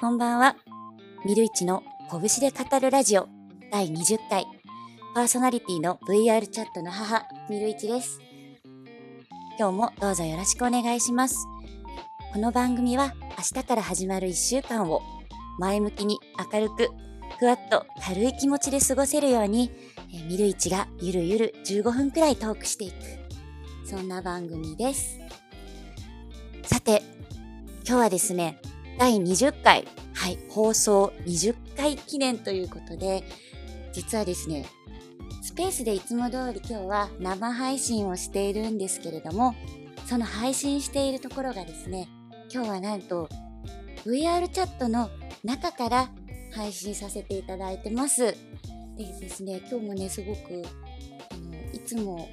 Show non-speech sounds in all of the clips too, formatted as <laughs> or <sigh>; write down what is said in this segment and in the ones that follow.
こんばんは。ミルイチの拳で語るラジオ第20回パーソナリティの VR チャットの母、ミルイチです。今日もどうぞよろしくお願いします。この番組は明日から始まる1週間を前向きに明るくふわっと軽い気持ちで過ごせるように、えーミルイチがゆるゆる15分くらいトークしていく。そんな番組です。さて、今日はですね、第20回、はい、放送20回記念ということで、実はですね、スペースでいつも通り今日は生配信をしているんですけれども、その配信しているところがですね、今日はなんと VR チャットの中から配信させていただいてます。でですね、今日もね、すごく、あの、いつも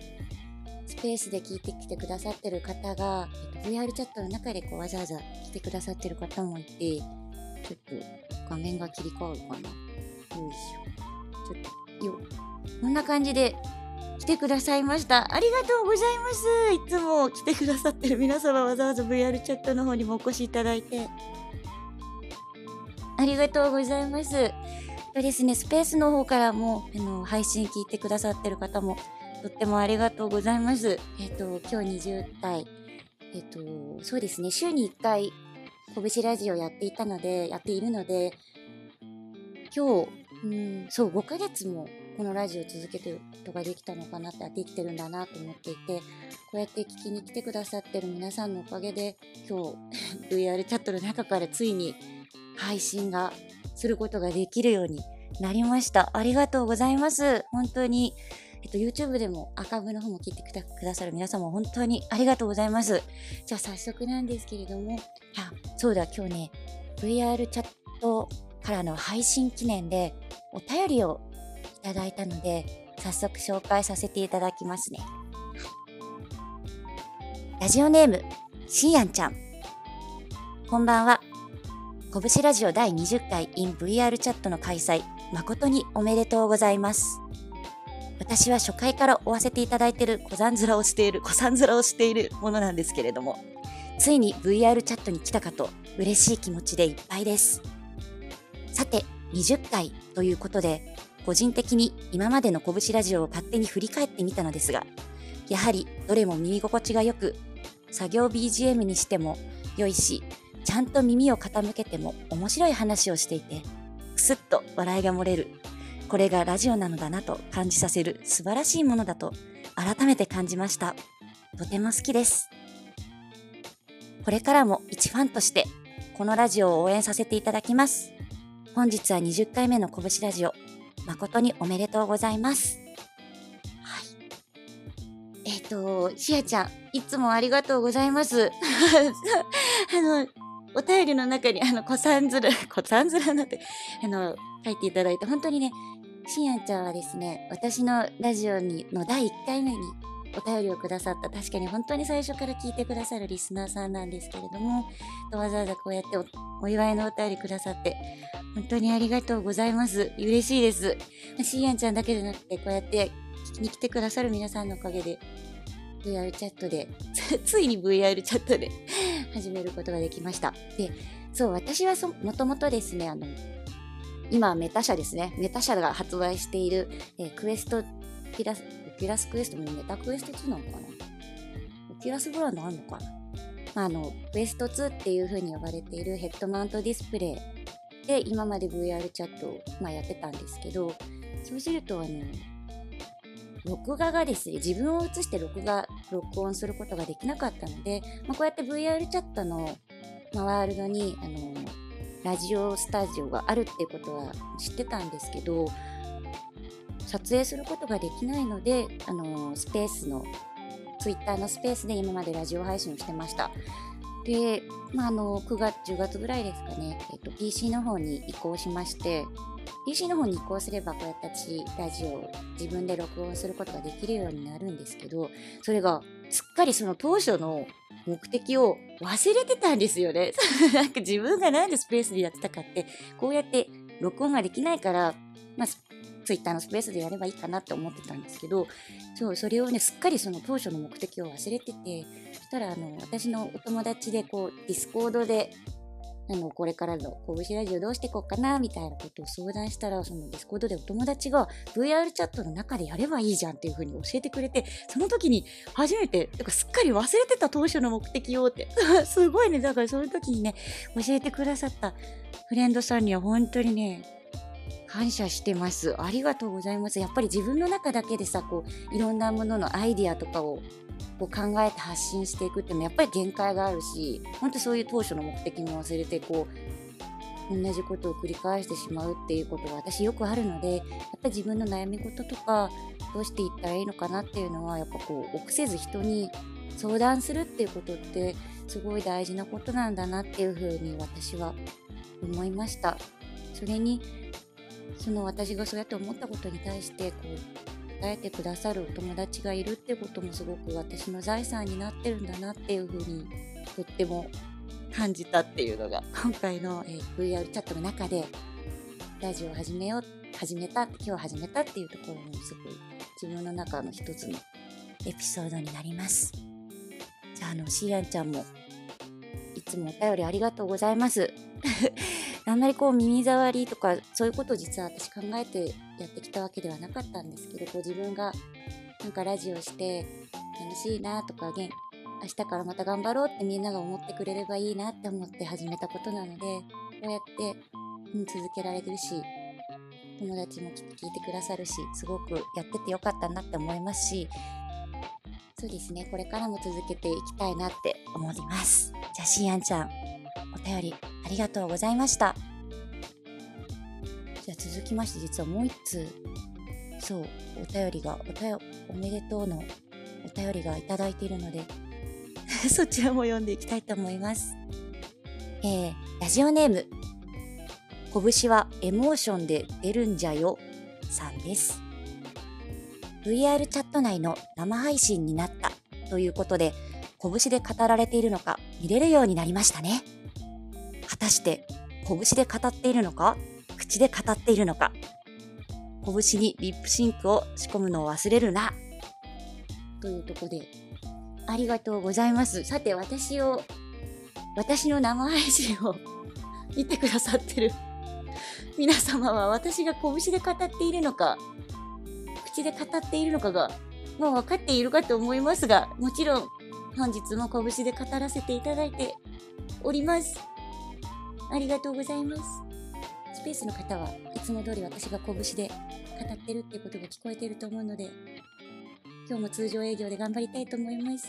スペースで聞いてきてくださってる方が、えっと、VR チャットの中でこうわざわざ来てくださってる方もいて、ちょっと画面が切り替わるかな。よいしょ。ちょっと、よ、こんな感じで来てくださいました。ありがとうございます。いつも来てくださってる皆様わざわざ VR チャットの方にもお越しいただいて。ありがとうございます。とですね、スペースの方からも、あの、配信聞いてくださってる方も、とってもありがとうございます。えっ、と、今日20回、えっ、と、そうですね、週に1回、拳ラジオやっていたので、やっているので、今日、うん、そう、5ヶ月もこのラジオを続けてることができたのかなって、できてるんだなと思っていて、こうやって聞きに来てくださってる皆さんのおかげで、今日、<laughs> VR チャットの中からついに配信がすることができるようになりました。ありがとうございます。本当に、えっと、YouTube でもアーカイブの方も聞いてくだくださる皆様本当にありがとうございます。じゃあ早速なんですけれども、あ、そうだ、今日ね、VR チャットからの配信記念でお便りをいただいたので、早速紹介させていただきますね。ラジオネーム、しんやんちゃん。こんばんは。拳ラジオ第20回 in VR チャットの開催、誠におめでとうございます。私は初回から追わせていただいている小山面をしている、小山面をしているものなんですけれども、ついに VR チャットに来たかと嬉しい気持ちでいっぱいです。さて、20回ということで、個人的に今までの拳ラジオを勝手に振り返ってみたのですが、やはりどれも耳心地が良く、作業 BGM にしても良いし、ちゃんと耳を傾けても面白い話をしていて、くすっと笑いが漏れる。これがラジオなのだなと感じさせる素晴らしいものだと改めて感じました。とても好きです。これからも一ファンとしてこのラジオを応援させていただきます。本日は20回目の拳ラジオ、誠におめでとうございます。はい。えっ、と、しあちゃん、いつもありがとうございます。<laughs> あの、お便りの中に、あの、小さんずる、小さんずるなんて、あの、書いていただいて、本当にね、しんやちゃんはですね、私のラジオにの第1回目にお便りをくださった、確かに本当に最初から聞いてくださるリスナーさんなんですけれども、わざわざこうやってお祝いのお便りくださって、本当にありがとうございます。嬉しいです。しんやちゃんだけじゃなくて、こうやって聞きに来てくださる皆さんのおかげで、VR チャットで、<laughs> ついに VR チャットで始めることができました。で、そう、私はもともとですね、あの、今、メタ社ですね。メタ社が発売している、えークエスト、キラス、キラスクエストもメタクエスト2なのかな？キラスブランドあるのかな？まあ、の、クエスト2っていう風に呼ばれているヘッドマウントディスプレイで今まで VR チャットを、まあ、やってたんですけど、そうすると、あの、録画がですね、自分を映して録画、録音することができなかったので、まあ、こうやって VR チャットの、まあ、ワールドに、あの、ラジオスタジオがあるっていうことは知ってたんですけど、撮影することができないので、あの、スペースの、ツイッターのスペースで今までラジオ配信をしてました。で、まあ、あの、9月、10月ぐらいですかね、えっと、PC の方に移行しまして、PC の方に移行すればこうやって私ラジオを自分で録音することができるようになるんですけどそれがすっかりその当初の目的を忘れてたんですよね。<laughs> なんか自分がなんでスペースでやってたかってこうやって録音ができないから、まあ、ツイッターのスペースでやればいいかなって思ってたんですけどそうそれをねすっかりその当初の目的を忘れててそしたらあの私のお友達でこうディスコードであの、これからの拳ラジオどうしていこうかな、みたいなことを相談したら、そのディスコードでお友達が VR チャットの中でやればいいじゃんっていう風に教えてくれて、その時に初めて、かすっかり忘れてた当初の目的をって、<laughs> すごいね、だからその時にね、教えてくださったフレンドさんには本当にね、感謝してます。ありがとうございます。やっぱり自分の中だけでさ、こう、いろんなもののアイディアとかをこう考えて発信していくっていうのはやっぱり限界があるし本当そういう当初の目的も忘れてこう同じことを繰り返してしまうっていうことが私よくあるのでやっぱり自分の悩み事とかどうしていったらいいのかなっていうのはやっぱこう臆せず人に相談するっていうことってすごい大事なことなんだなっていうふうに私は思いましたそれにその私がそうやって思ったことに対してこう答えてくださるお友達がいるってこともすごく私の財産になってるんだなっていうふうにとっても感じたっていうのが。今回の、え、VR チャットの中でラジオを始めよう始めた今日始めたっていうところもすごい自分の中の一つのエピソードになります。じゃああのシーアンちゃんもいつもお便りありがとうございます。あんまりこう耳障りとかそういうことを実は私考えてやってきたわけではなかったんですけどこう自分がなんかラジオして楽しいなとか明日からまた頑張ろうってみんなが思ってくれればいいなって思って始めたことなのでこうやって、うん、続けられるし友達もきっと聞いてくださるしすごくやっててよかったなって思いますしそうですねこれからも続けていきたいなって思います。じゃあしんやんちゃんお便り。ありがとうございました。じゃあ続きまして実はもう一通。そうお便りがおたよおめでとうのお便りがいただいているので <laughs> そちらも読んでいきたいと思います。えー、ラジオネーム。拳はエモーションで出るんじゃよさんです。VR チャット内の生配信になったということで拳で語られているのか見れるようになりましたね。果たして拳で語っているのか口で語っているのか。拳にリップシンクを仕込むのを忘れるな。というとこでありがとうございます。さて私を私の生配信を <laughs> 見てくださってる。皆様は私が拳で語っているのか口で語っているのかがもう分かっているかと思いますがもちろん本日も拳で語らせていただいております。ありがとうございます。スペースの方はいつも通り私が拳で語ってるってことが聞こえてると思うので、今日も通常営業で頑張りたいと思います。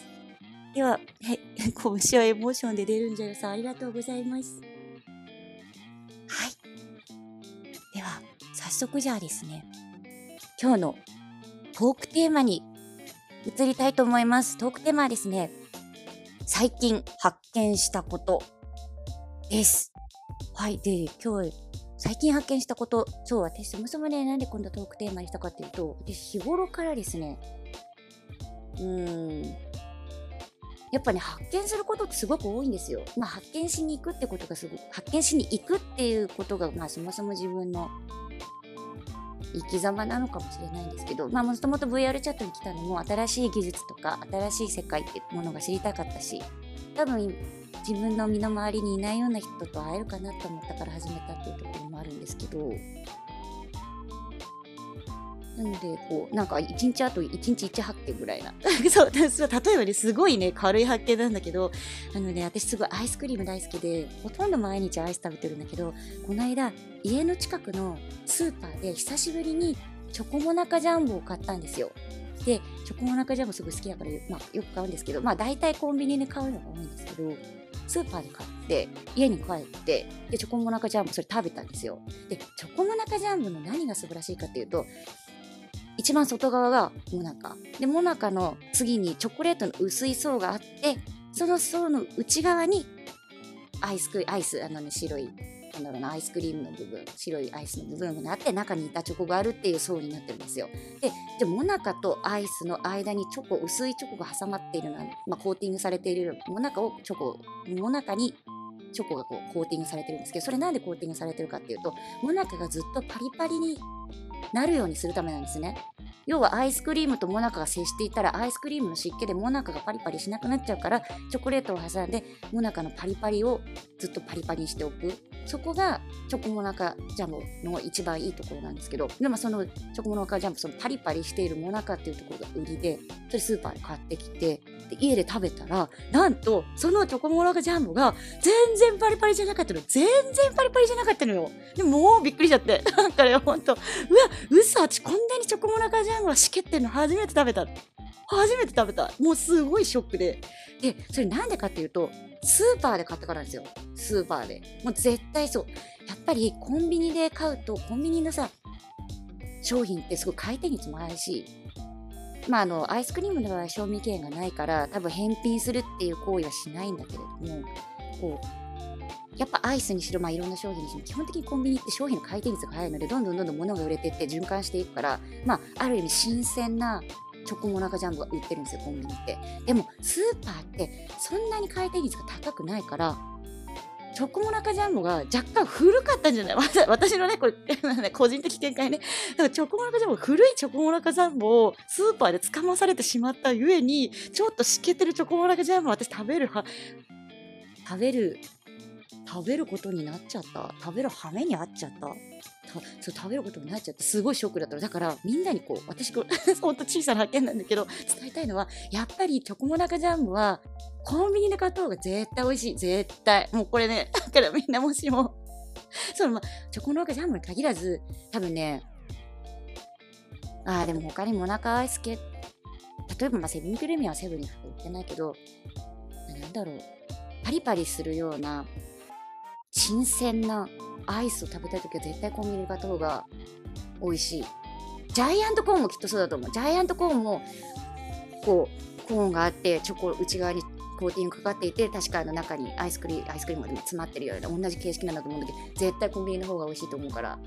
では、はい、<laughs> 拳はエモーションで出るんじゃよさん、ありがとうございます。はい。では、早速じゃあですね、今日のトークテーマに移りたいと思います。トークテーマはですね、最近発見したことです。はい。で、今日、最近発見したこと、そう、私そもそもね、なんでこんなトークテーマにしたかっていうと、私日頃からですね、うーん、やっぱね、発見することってすごく多いんですよ。まあ、発見しに行くってことがすごく、発見しに行くっていうことが、まあ、そもそも自分の生き様なのかもしれないんですけど、まあ、もともと VR チャットに来たのも、新しい技術とか、新しい世界っていうものが知りたかったし、多分、自分の身の回りにいないような人と会えるかなと思ったから始めたっていうところもあるんですけど。なのでこうなんか1日あと1日1発見ぐらいな。<laughs> そう例えばねすごいね軽い発見なんだけどあのね私すごいアイスクリーム大好きでほとんど毎日アイス食べてるんだけどこの間家の近くのスーパーで久しぶりにチョコモナカジャンボを買ったんですよ。でチョコモナカジャンボすごい好きだから、まあ、よく買うんですけどまあ大体コンビニで買うのが多いんですけどスーパーで買って家に帰ってでチョコモナカジャンボそれ食べたんですよ。でチョコモナカジャンボの何が素晴らしいかっていうと一番外側がモナカ。でモナカの次にチョコレートの薄い層があってその層の内側にアイスクアイスあのね白いなんだろうなアイスクリームの部分白いアイスの部分があって中に板チョコがあるっていう層になってるんですよ。でじゃモナカとアイスの間にチョコ薄いチョコが挟まっているのは、まあ、コーティングされているモナカをチョコモナカにチョコがこうコーティングされてるんですけどそれなんでコーティングされてるかっていうとモナカがずっとパリパリになるようにするためなんですね。要はアイスクリームとモナカが接していたらアイスクリームの湿気でモナカがパリパリしなくなっちゃうからチョコレートを挟んでモナカのパリパリをずっとパリパリにしておく。そこがチョコモナカジャムの一番いいところなんですけど。でもそのチョコモナカジャムそのパリパリしているモナカっていうところが売りでそれスーパーで買ってきてで家で食べたらなんとそのチョコモナカジャムが全然パリパリじゃなかったの。全然パリパリじゃなかったのよ。でももうびっくりしちゃって。だからほんと。うわ嘘私こんなにチョコモナカジャムがしけってんの初めて食べた。初めて食べた。もうすごいショックで。でそれなんでかっていうとスーパーで買ったからですよ。スーパーで。もう絶対そう。やっぱりコンビニで買うとコンビニのさ商品ってすごい回転率も早いしまあ、あのアイスクリームの場合賞味期限がないから多分返品するっていう行為はしないんだけれどもこうやっぱアイスにしろ、まあ、いろんな商品にしろ基本的にコンビニって商品の回転率が早いのでどんどんどんどん物が売れていって循環していくから、まあ、ある意味新鮮なチョコモナカジャンボが売ってるんですよコンビニってでもスーパーってそんなに回転率が高くないからチョコモナカジャンボが若干古かったんじゃない？<laughs> 私のね、これ、個人的見解ね。だからチョコモナカジャンボ、古いチョコモナカジャンボをスーパーでつかまされてしまったゆえに、ちょっとしけてるチョコモナカジャンボを私食べるは、食べる、食べることになっちゃった。食べる羽目にあっちゃった。そう食べることになっちゃってすごいショックだっただからみんなにこう私これ <laughs> ほんと小さな発見なんだけど伝えたいのはやっぱりチョコモナカジャンボはコンビニで買った方が絶対美味しい。絶対。もうこれね <laughs> だからみんなもしも。<laughs> そのまチョコモナカジャンボに限らず多分ねああでも他にモナカアイス系例えばまあセブンクレミアはセブンに売ってないけどなんだろう。パリパリするような新鮮なアイスを食べたい時は絶対コンビニ買った方が美味しい。ジャイアントコーンもきっとそうだと思う。ジャイアントコーンもこうコーンがあってチョコ内側にコーティングかかっていて確かあの中にアイスクリームアイスクリームが詰まってるような同じ形式なんだと思うんだけど絶対コンビニの方が美味しいと思うから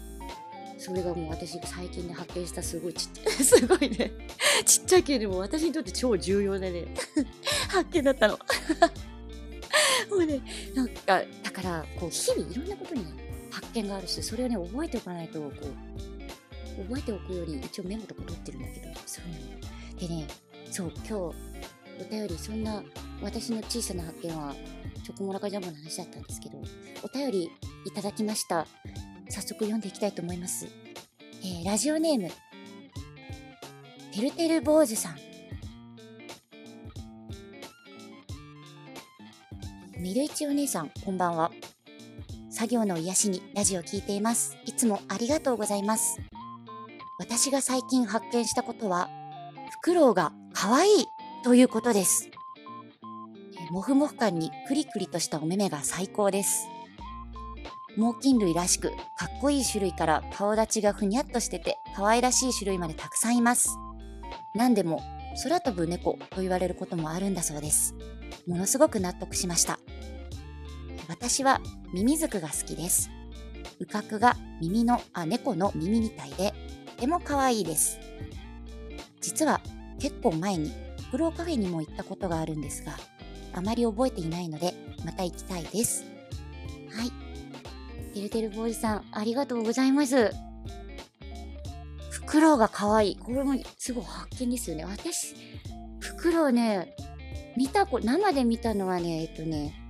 それがもう私最近ね発見したすごいちっちゃいすごいねちっちゃいけれども私にとって超重要でね発見だったのもねなんかだからこう日々いろんなことに発見があるしそれをね覚えておかないとこう覚えておくように一応メモとか取ってるんだけどそういうの。でねそう今日お便りそんな私の小さな発見はチョコモナカジャムの話だったんですけどお便りいただきました。早速読んでいきたいと思います、えー、ラジオネーム。てるてる坊主さん。みるいちお姉さんこんばんは作業の癒しにラジオ聞いています。いつもありがとうございます。私が最近発見したことは、フクロウが可愛いということです。モフモフ感にクリクリとしたお目目が最高です。猛禽類らしくかっこいい種類から顔立ちがふにゃっとしてて可愛らしい種類までたくさんいます。何でも空飛ぶ猫と言われることもあるんだそうです。ものすごく納得しました。私はミミズクが好きです。羽角が耳の、あ、猫の耳みたいで、とても可愛いです。実は結構前にフクロウカフェにも行ったことがあるんですが、あまり覚えていないので、また行きたいです。はい。てるてるボーイさん、ありがとうございます。フクロウが可愛い。これもすごい発見ですよね。私、フクロウね、見たこ、生で見たのはね、えっとね、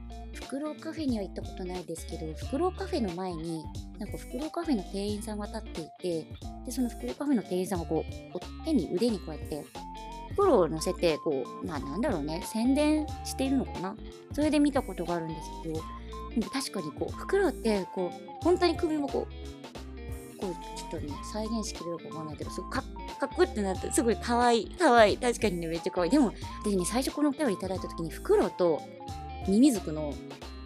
フクロウカフェには行ったことないですけどフクロウカフェの前になんかフクロウカフェの店員さんが立っていてでそのフクロウカフェの店員さんがこう手に腕にこうやって袋を乗せてこうまあなんだろうね宣伝しているのかな？それで見たことがあるんですけど確かにこう袋ってこう本当に首もこうこうちょっとね再現しきれるかわかんないけどすごいかっこってなってすごい可愛い可愛い確かにねめっちゃ可愛い。でも私ね最初このお便りいただいた時にフクロウとミミズクの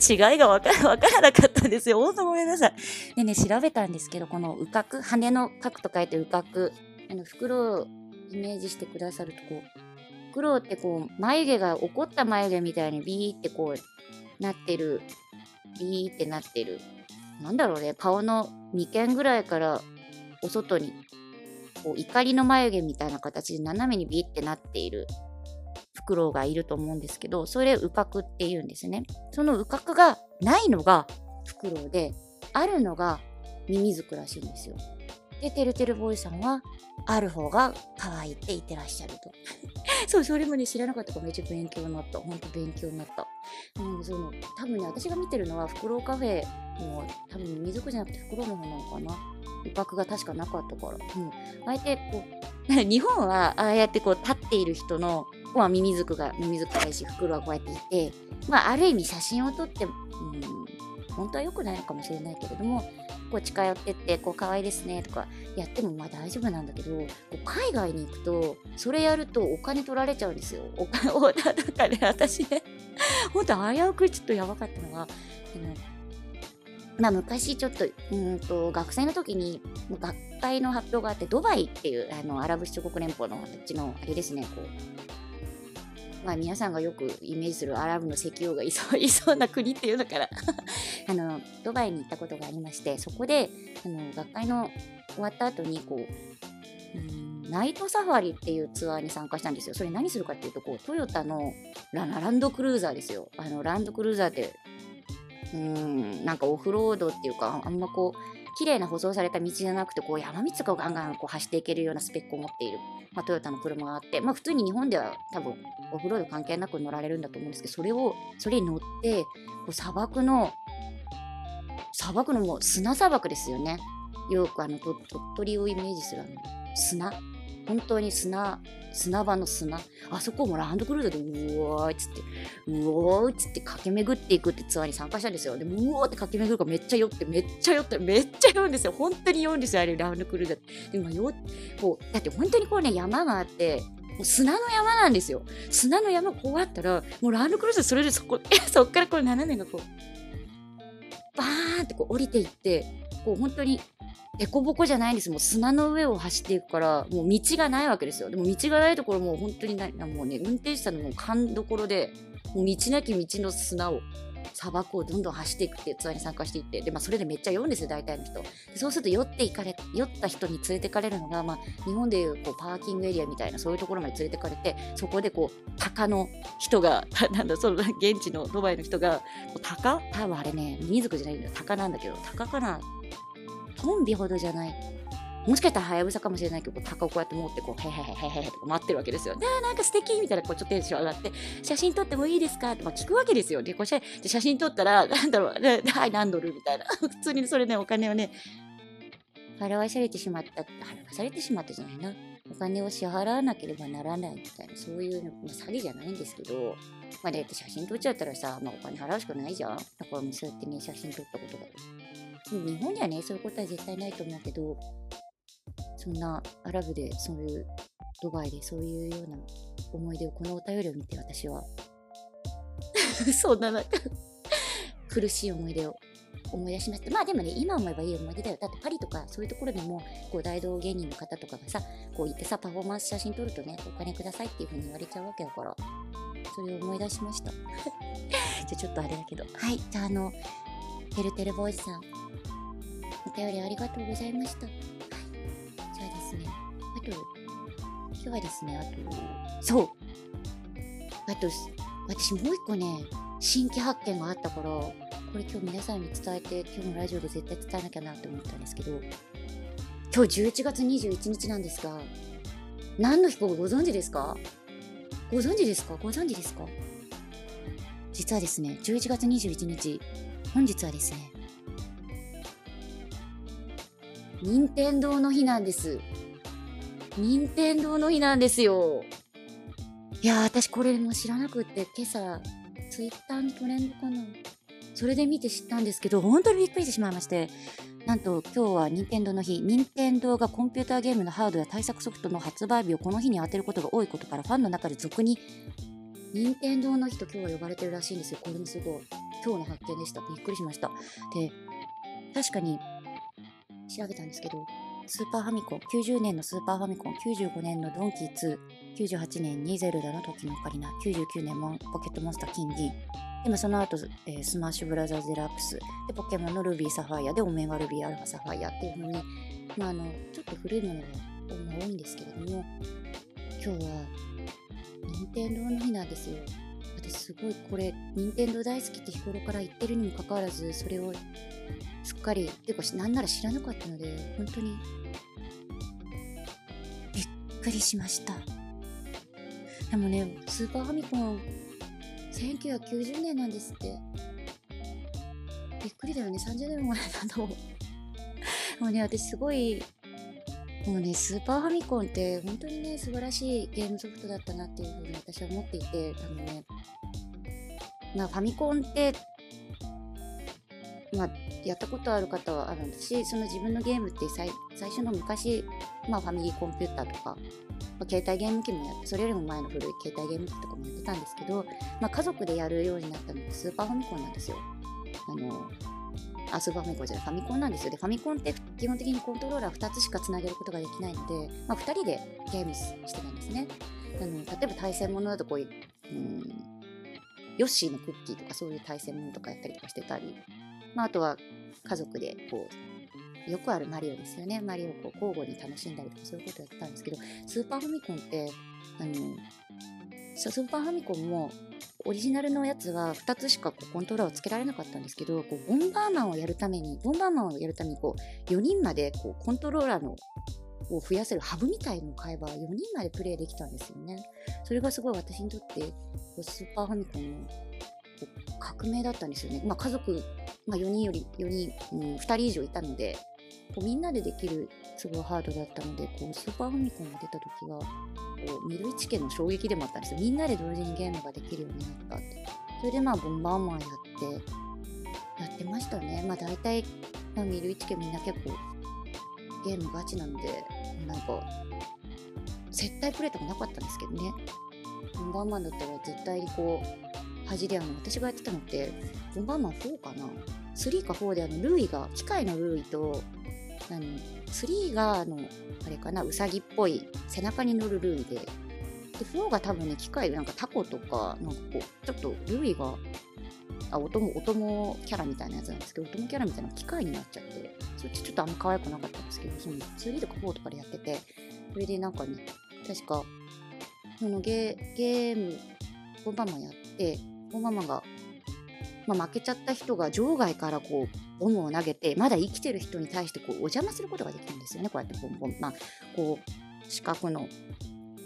違いがわから <laughs> わからなかったんですよ。ほんとごめんなさい。でね、調べたんですけど、この羽角、羽の角と書いて羽角、あの、袋をイメージしてくださると、こう、袋ってこう、眉毛が怒った眉毛みたいにビーってこう、なってる、ビーってなってる。なんだろうね、顔の2軒ぐらいからお外に、こう、怒りの眉毛みたいな形で斜めにビーってなっているフクロウがいると思うんですけど、それ羽角って言うんですね。その羽角がないのがフクロウで、あるのがミミズクらしいんですよ。で、てるてるボーイさんは、ある方が可愛いって言ってらっしゃると。<laughs> そう、それもね、知らなかったからめっちゃ勉強になった。ほんと勉強になった。うん、その、多分ね、私が見てるのは、フクロウカフェの、多分水族じゃなくてフクロウの方なのかな。威嚇が確かなかったから。うん。あえて、こう、<laughs> 日本はああやってこう立っている人の、まあ、ミミズクが、ミミズクないし、フクロウはこうやっていて、まあ、ある意味写真を撮って、うん、本当は良くないのかもしれないけれども、こう近寄ってって、こう可愛いですねとかやってもまあ大丈夫なんだけど、こう海外に行くと、それやるとお金取られちゃうんですよ。お金を、だからね、私ね、<laughs> 本当危うくちょっとやばかったのが、でもまあ、昔ちょっとうんと学生の時に学会の発表があってドバイっていうあのアラブ首長国連邦のこっちのあれですねこうまあ皆さんがよくイメージするアラブの石油がいそう <laughs> いそうな国っていうのから <laughs> あのドバイに行ったことがありましてそこであの学会の終わった後にこううんナイトサファリっていうツアーに参加したんですよ。それ何するかっていうとこうトヨタのランドクルーザーですよ。あのランドクルーザーってうんなんかオフロードっていうかあんまこう綺麗な舗装された道じゃなくてこう山道とかをガンガンこう走っていけるようなスペックを持っている、まあ、トヨタの車があって、まあ、普通に日本では多分オフロード関係なく乗られるんだと思うんですけどそれをそれに乗ってこう砂漠の砂漠のもう砂砂漠ですよね。よくあの鳥取をイメージするあの砂。本当に砂砂場の砂。あそこもランドクルーザーでうわーっつってうおーっつって駆け巡っていくってツアーに参加したんですよ。でうおーって駆け巡るからめっちゃ酔ってめっちゃ酔ってめっちゃ酔うんですよ。本当に酔うんですよあれランドクルーザー。でも酔こうだって本当にこうね山があってもう砂の山なんですよ。砂の山こうあったらもうランドクルーザーそれでそこ <laughs> そっからこう斜めがこうバーンってこう降りていってこう本当に凸凹じゃないんです。もう砂の上を走っていくからもう道がないわけですよ。でも道がないところもう本当にない。もうね運転手さんのもう勘どころでもう道なき道の砂を砂漠をどんどん走っていくっていうツアーに参加していってで、まあ、それでめっちゃ酔うんですよ大体の人。でそうすると酔っていかれ酔った人に連れてかれるのが、まあ、日本でいうこうパーキングエリアみたいなそういうところまで連れてかれてそこでこう鷹の人が <laughs> なんだその現地のドバイの人が鷹？多分あれねミミズクじゃないんだ鷹なんだけど鷹かな？トンビほどじゃない。もしかしたらハヤブサかもしれないけど、鷹をこうやって持って、こう、へへへへへとか待ってるわけですよ。で、なんか素敵みたいな、こう、ちょっとテンション上がって、写真撮ってもいいですか？って、まあ、聞くわけですよ。で、こう写真撮ったら、なんだろう、はい、何ドルみたいな。<laughs> 普通にそれね、お金をね、払わされてしまった、払わされてしまったじゃないな。お金を支払わなければならないみたいな、そういうの、まあ、詐欺じゃないんですけど、まあ、だって写真撮っちゃったらさ、まあ、お金払うしかないじゃん。だからそうやってね、写真撮ったことが日本ではね、そういうことは絶対ないと思うけど、そんなアラブでそういうドバイでそういうような思い出をこのお便りを見て私は <laughs> そんななんか苦しい思い出を思い出しました。まあでもね、今思えばいい思い出だよ。だってパリとかそういうところでも、こう大道芸人の方とかがさ、こう言ってさ、パフォーマンス写真撮るとね、お金くださいっていう風に言われちゃうわけだから、それを思い出しました。<laughs> じゃあちょっとあれだけど。はい、じゃああの、てるてるボーイさん、お便りありがとうございました。はい。じゃあですね、あと、今日はですね、あと、そう。あと、私もう一個ね、新規発見があったから、これ今日皆さんに伝えて、今日のラジオで絶対伝えなきゃなって思ったんですけど、今日11月21日なんですが、何の日かご存知ですか？ご存知ですか？ご存知ですか？実はですね、11月21日、本日はですね、任天堂の日なんです。任天堂の日なんですよ。いやー、私これも知らなくって、今朝、ツイッターのトレンドかな。それで見て知ったんですけど、本当にびっくりしてしまいまして、なんと今日は任天堂の日、任天堂がコンピューターゲームのハードや対策ソフトの発売日をこの日に当てることが多いことから、ファンの中で俗に任天堂の日と今日は呼ばれてるらしいんですよ。これもすごい。今日の発見でした。びっくりしました。で、確かに調べたんですけど、スーパーファミコン、90年のスーパーファミコン、95年のドンキー2、98年にゼルダの時のオカリナ、99年もポケットモンスター金銀、でもその後、えー、スマッシュブラザーズデラックス、で、ポケモンのルビーサファイアで、オメガルビーアルファサファイアっていう風に、まあ、あの、ちょっと古いものが多いんですけれども、今日は、任天堂の日なんですよ。私すごいこれ、任天堂大好きって日頃から言ってるにもかかわらず、それをすっかり、ていうか、なんなら知らなかったので、本当にびっくりしました。でもね、スーパーファミコン、1990年なんですって。びっくりだよね、30年も前だと。もうね、私すごい、もうね、スーパーファミコンって本当にね、素晴らしいゲームソフトだったなっていうふうに私は思っていて、あのね、まあファミコンって、まあ、やったことある方はあるんですし、その自分のゲームって最最初の昔、まあファミリーコンピューターとか、まあ、携帯ゲーム機もやって、それよりも前の古い携帯ゲーム機とかもやってたんですけど、まあ、家族でやるようになったのってスーパーファミコンなんですよ。あの、あ、スーパーファミコンじゃない、ファミコンなんですよ。で、ファミコンって基本的にコントローラー2つしかつなげることができないので、まあ、2人でゲームしてたんですね。あの例えば対戦ものだとこういう、うん、ヨッシーのクッキーとかそういう対戦ものとかやったりとかしてたり、まあ、あとは家族でこうよくあるマリオですよね。マリオをこう交互に楽しんだりとかそういうことやってたんですけど、スーパーファミコンって、あの、スーパーファミコンもオリジナルのやつは2つしかこうコントローラーをつけられなかったんですけど、こうボンバーマンをやるために、ボンバーマンをやるためにこう4人までこうコントローラーのを増やせるハブみたいのを買えば4人までプレイできたんですよね。それがすごい私にとってスーパーファミコンの革命だったんですよね。まあ、家族、まあ、4人より4人、うん、2人以上いたので、こうみんなでできるすごいハードだったのでこうスーパーファミコンが出た時はこうミルイチ家の衝撃でもあったんですよ。みんなで同時にゲームができるようになったって。それでまあボンバーマンやってやってましたね。まあ大体、まあ、ミルイチ家みんな結構ゲームガチなのでなんか接待プレイとかなかったんですけどね。ボンバーマンだったら絶対にこう恥であの私がやってたのってボンバーマン4かな？3か4であのルーイが機械のルーイと何3があのあれかなうさぎっぽい背中に乗るルイで。で4が多分ね機械なんかタコとかなんかこうちょっとルイがあお供お供キャラみたいなやつなんですけどお供キャラみたいな機械になっちゃって。そっちちょっとあんま可愛くなかったんですけどその3とか4とかでやっててそれでなんかね確かそのゲゲームボンバーマンやってボンバーマンがまあ、負けちゃった人が場外からこうボムを投げてまだ生きてる人に対してこうお邪魔することができるんですよね。こうやってボンボン、まあ、こう四角の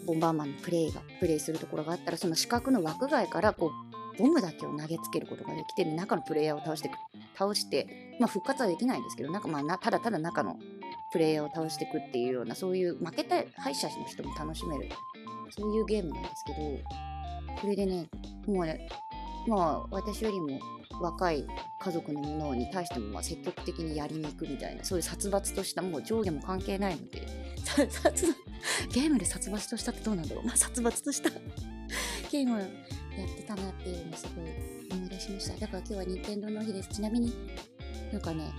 ボンバーマンのプレイがプレイするところがあったらその四角の枠外からこうボムだけを投げつけることができて中のプレイヤーを倒して倒して、まあ、復活はできないんですけどなんかまあただただ中のプレイヤーを倒していくっていうようなそういう負けた敗者の人も楽しめるそういうゲームなんですけどこれでねもうねまあ私よりも若い家族のものに対してもまあ積極的にやりに行くみたいなそういう殺伐としたもう上下も関係ないので <laughs> ゲームで殺伐としたってどうなんだろう。まあ殺伐とした <laughs> ゲームやってたなっていうのをすごい思い出しました。だから今日は任天堂の日です。ちなみになんかね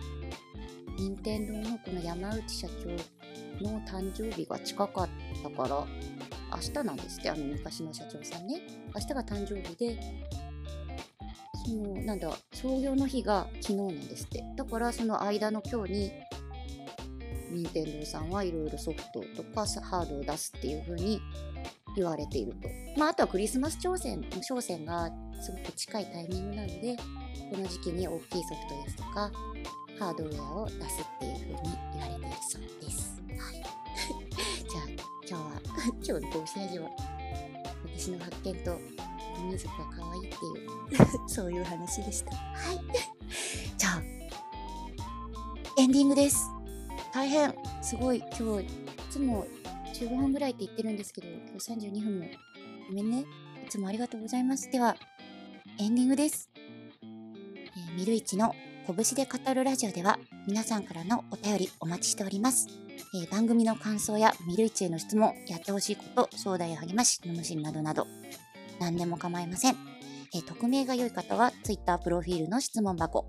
任天堂のこの山内社長の誕生日が近かったから明日なんですってあの昔の社長さんね。明日が誕生日でそのなんだ創業の日が昨日なんですってだからその間の今日に任天堂さんはいろいろソフトとかハードを出すっていう風に言われていると。まあ、あとはクリスマス挑戦、商戦がすごく近いタイミングなので、この時期に大きいソフトですとか、ハードウェアを出すっていう風に言われているそうです。はい。<laughs> じゃあ、今日は、<laughs> 今日のご教示は、私の発見とみずが可愛いっていう <laughs> そういう話でした。はい。じゃあ、エンディングです。大変、すごい、今日、いつも15分ぐらいって言ってるんですけど、今日32分も。ごめんね。いつもありがとうございます。では、エンディングです。えー、ミルイチの拳で語るラジオでは、皆さんからのお便りお待ちしております。えー、番組の感想やミルイチへの質問、やってほしいこと、相談や励まし、のむしんなどなど、何でも構いません。え、匿名が良い方は Twitter プロフィールの質問箱。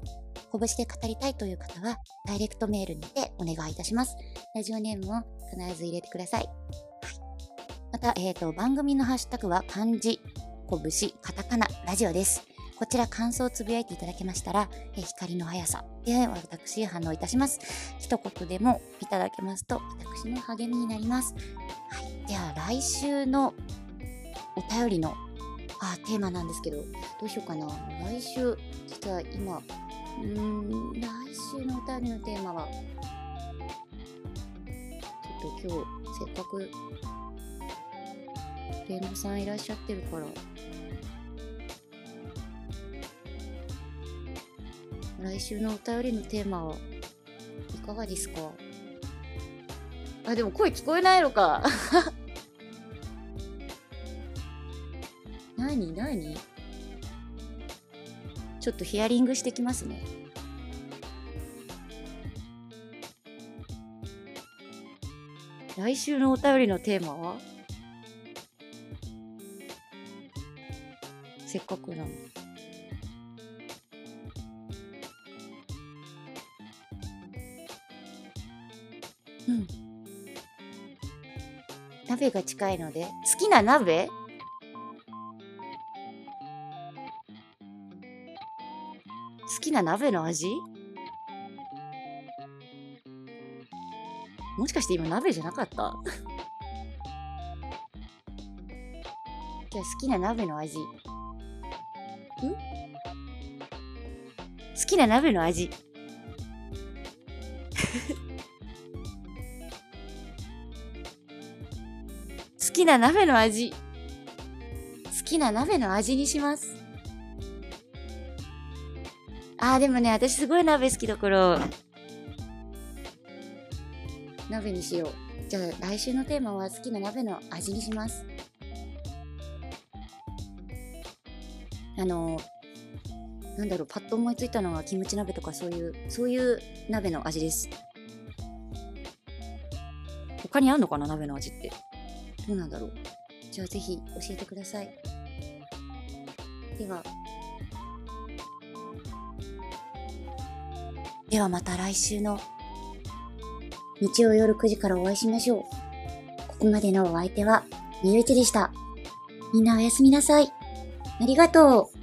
拳で語りたいという方はダイレクトメールにてお願いいたします。ラジオネームを必ず入れてください。はい、また、えーと、番組のハッシュタグは漢字、拳、カタカナ、ラジオです。こちら感想をつぶやいていただけましたら、え、光の速さで私反応いたします。一言でもいただけますと私の励みになります。はい、では来週のお便りのあテーマなんですけどどうしようかな来週実は今うん来週のお便りのテーマはちょっと今日せっかくレンドさんいらっしゃってるから。来週のお便りのテーマはいかがですか？あ、でも声聞こえないのか。何何？ちょっとヒアリングしてきますね。来週のお便りのテーマは？せっかくなの。うん。鍋が近いので、好きな鍋？きな鍋の味？もしかして今鍋じゃなかった？<laughs> じゃあ好きな鍋の味。ん？好きな鍋の味。<laughs> 好きな鍋の味。好きな鍋の味にします。あーでもね、私すごい鍋好きだから、鍋にしよう。じゃあ来週のテーマは好きな鍋の味にします。あの、なんだろう、パッと思いついたのがキムチ鍋とかそういう、そういう鍋の味です。他にあんのかな鍋の味って。どうなんだろう。じゃあぜひ教えてください。では。ではまた来週の日曜夜9時からお会いしましょう。ここまでのお相手はみゆいちでした。みんなおやすみなさい。ありがとう。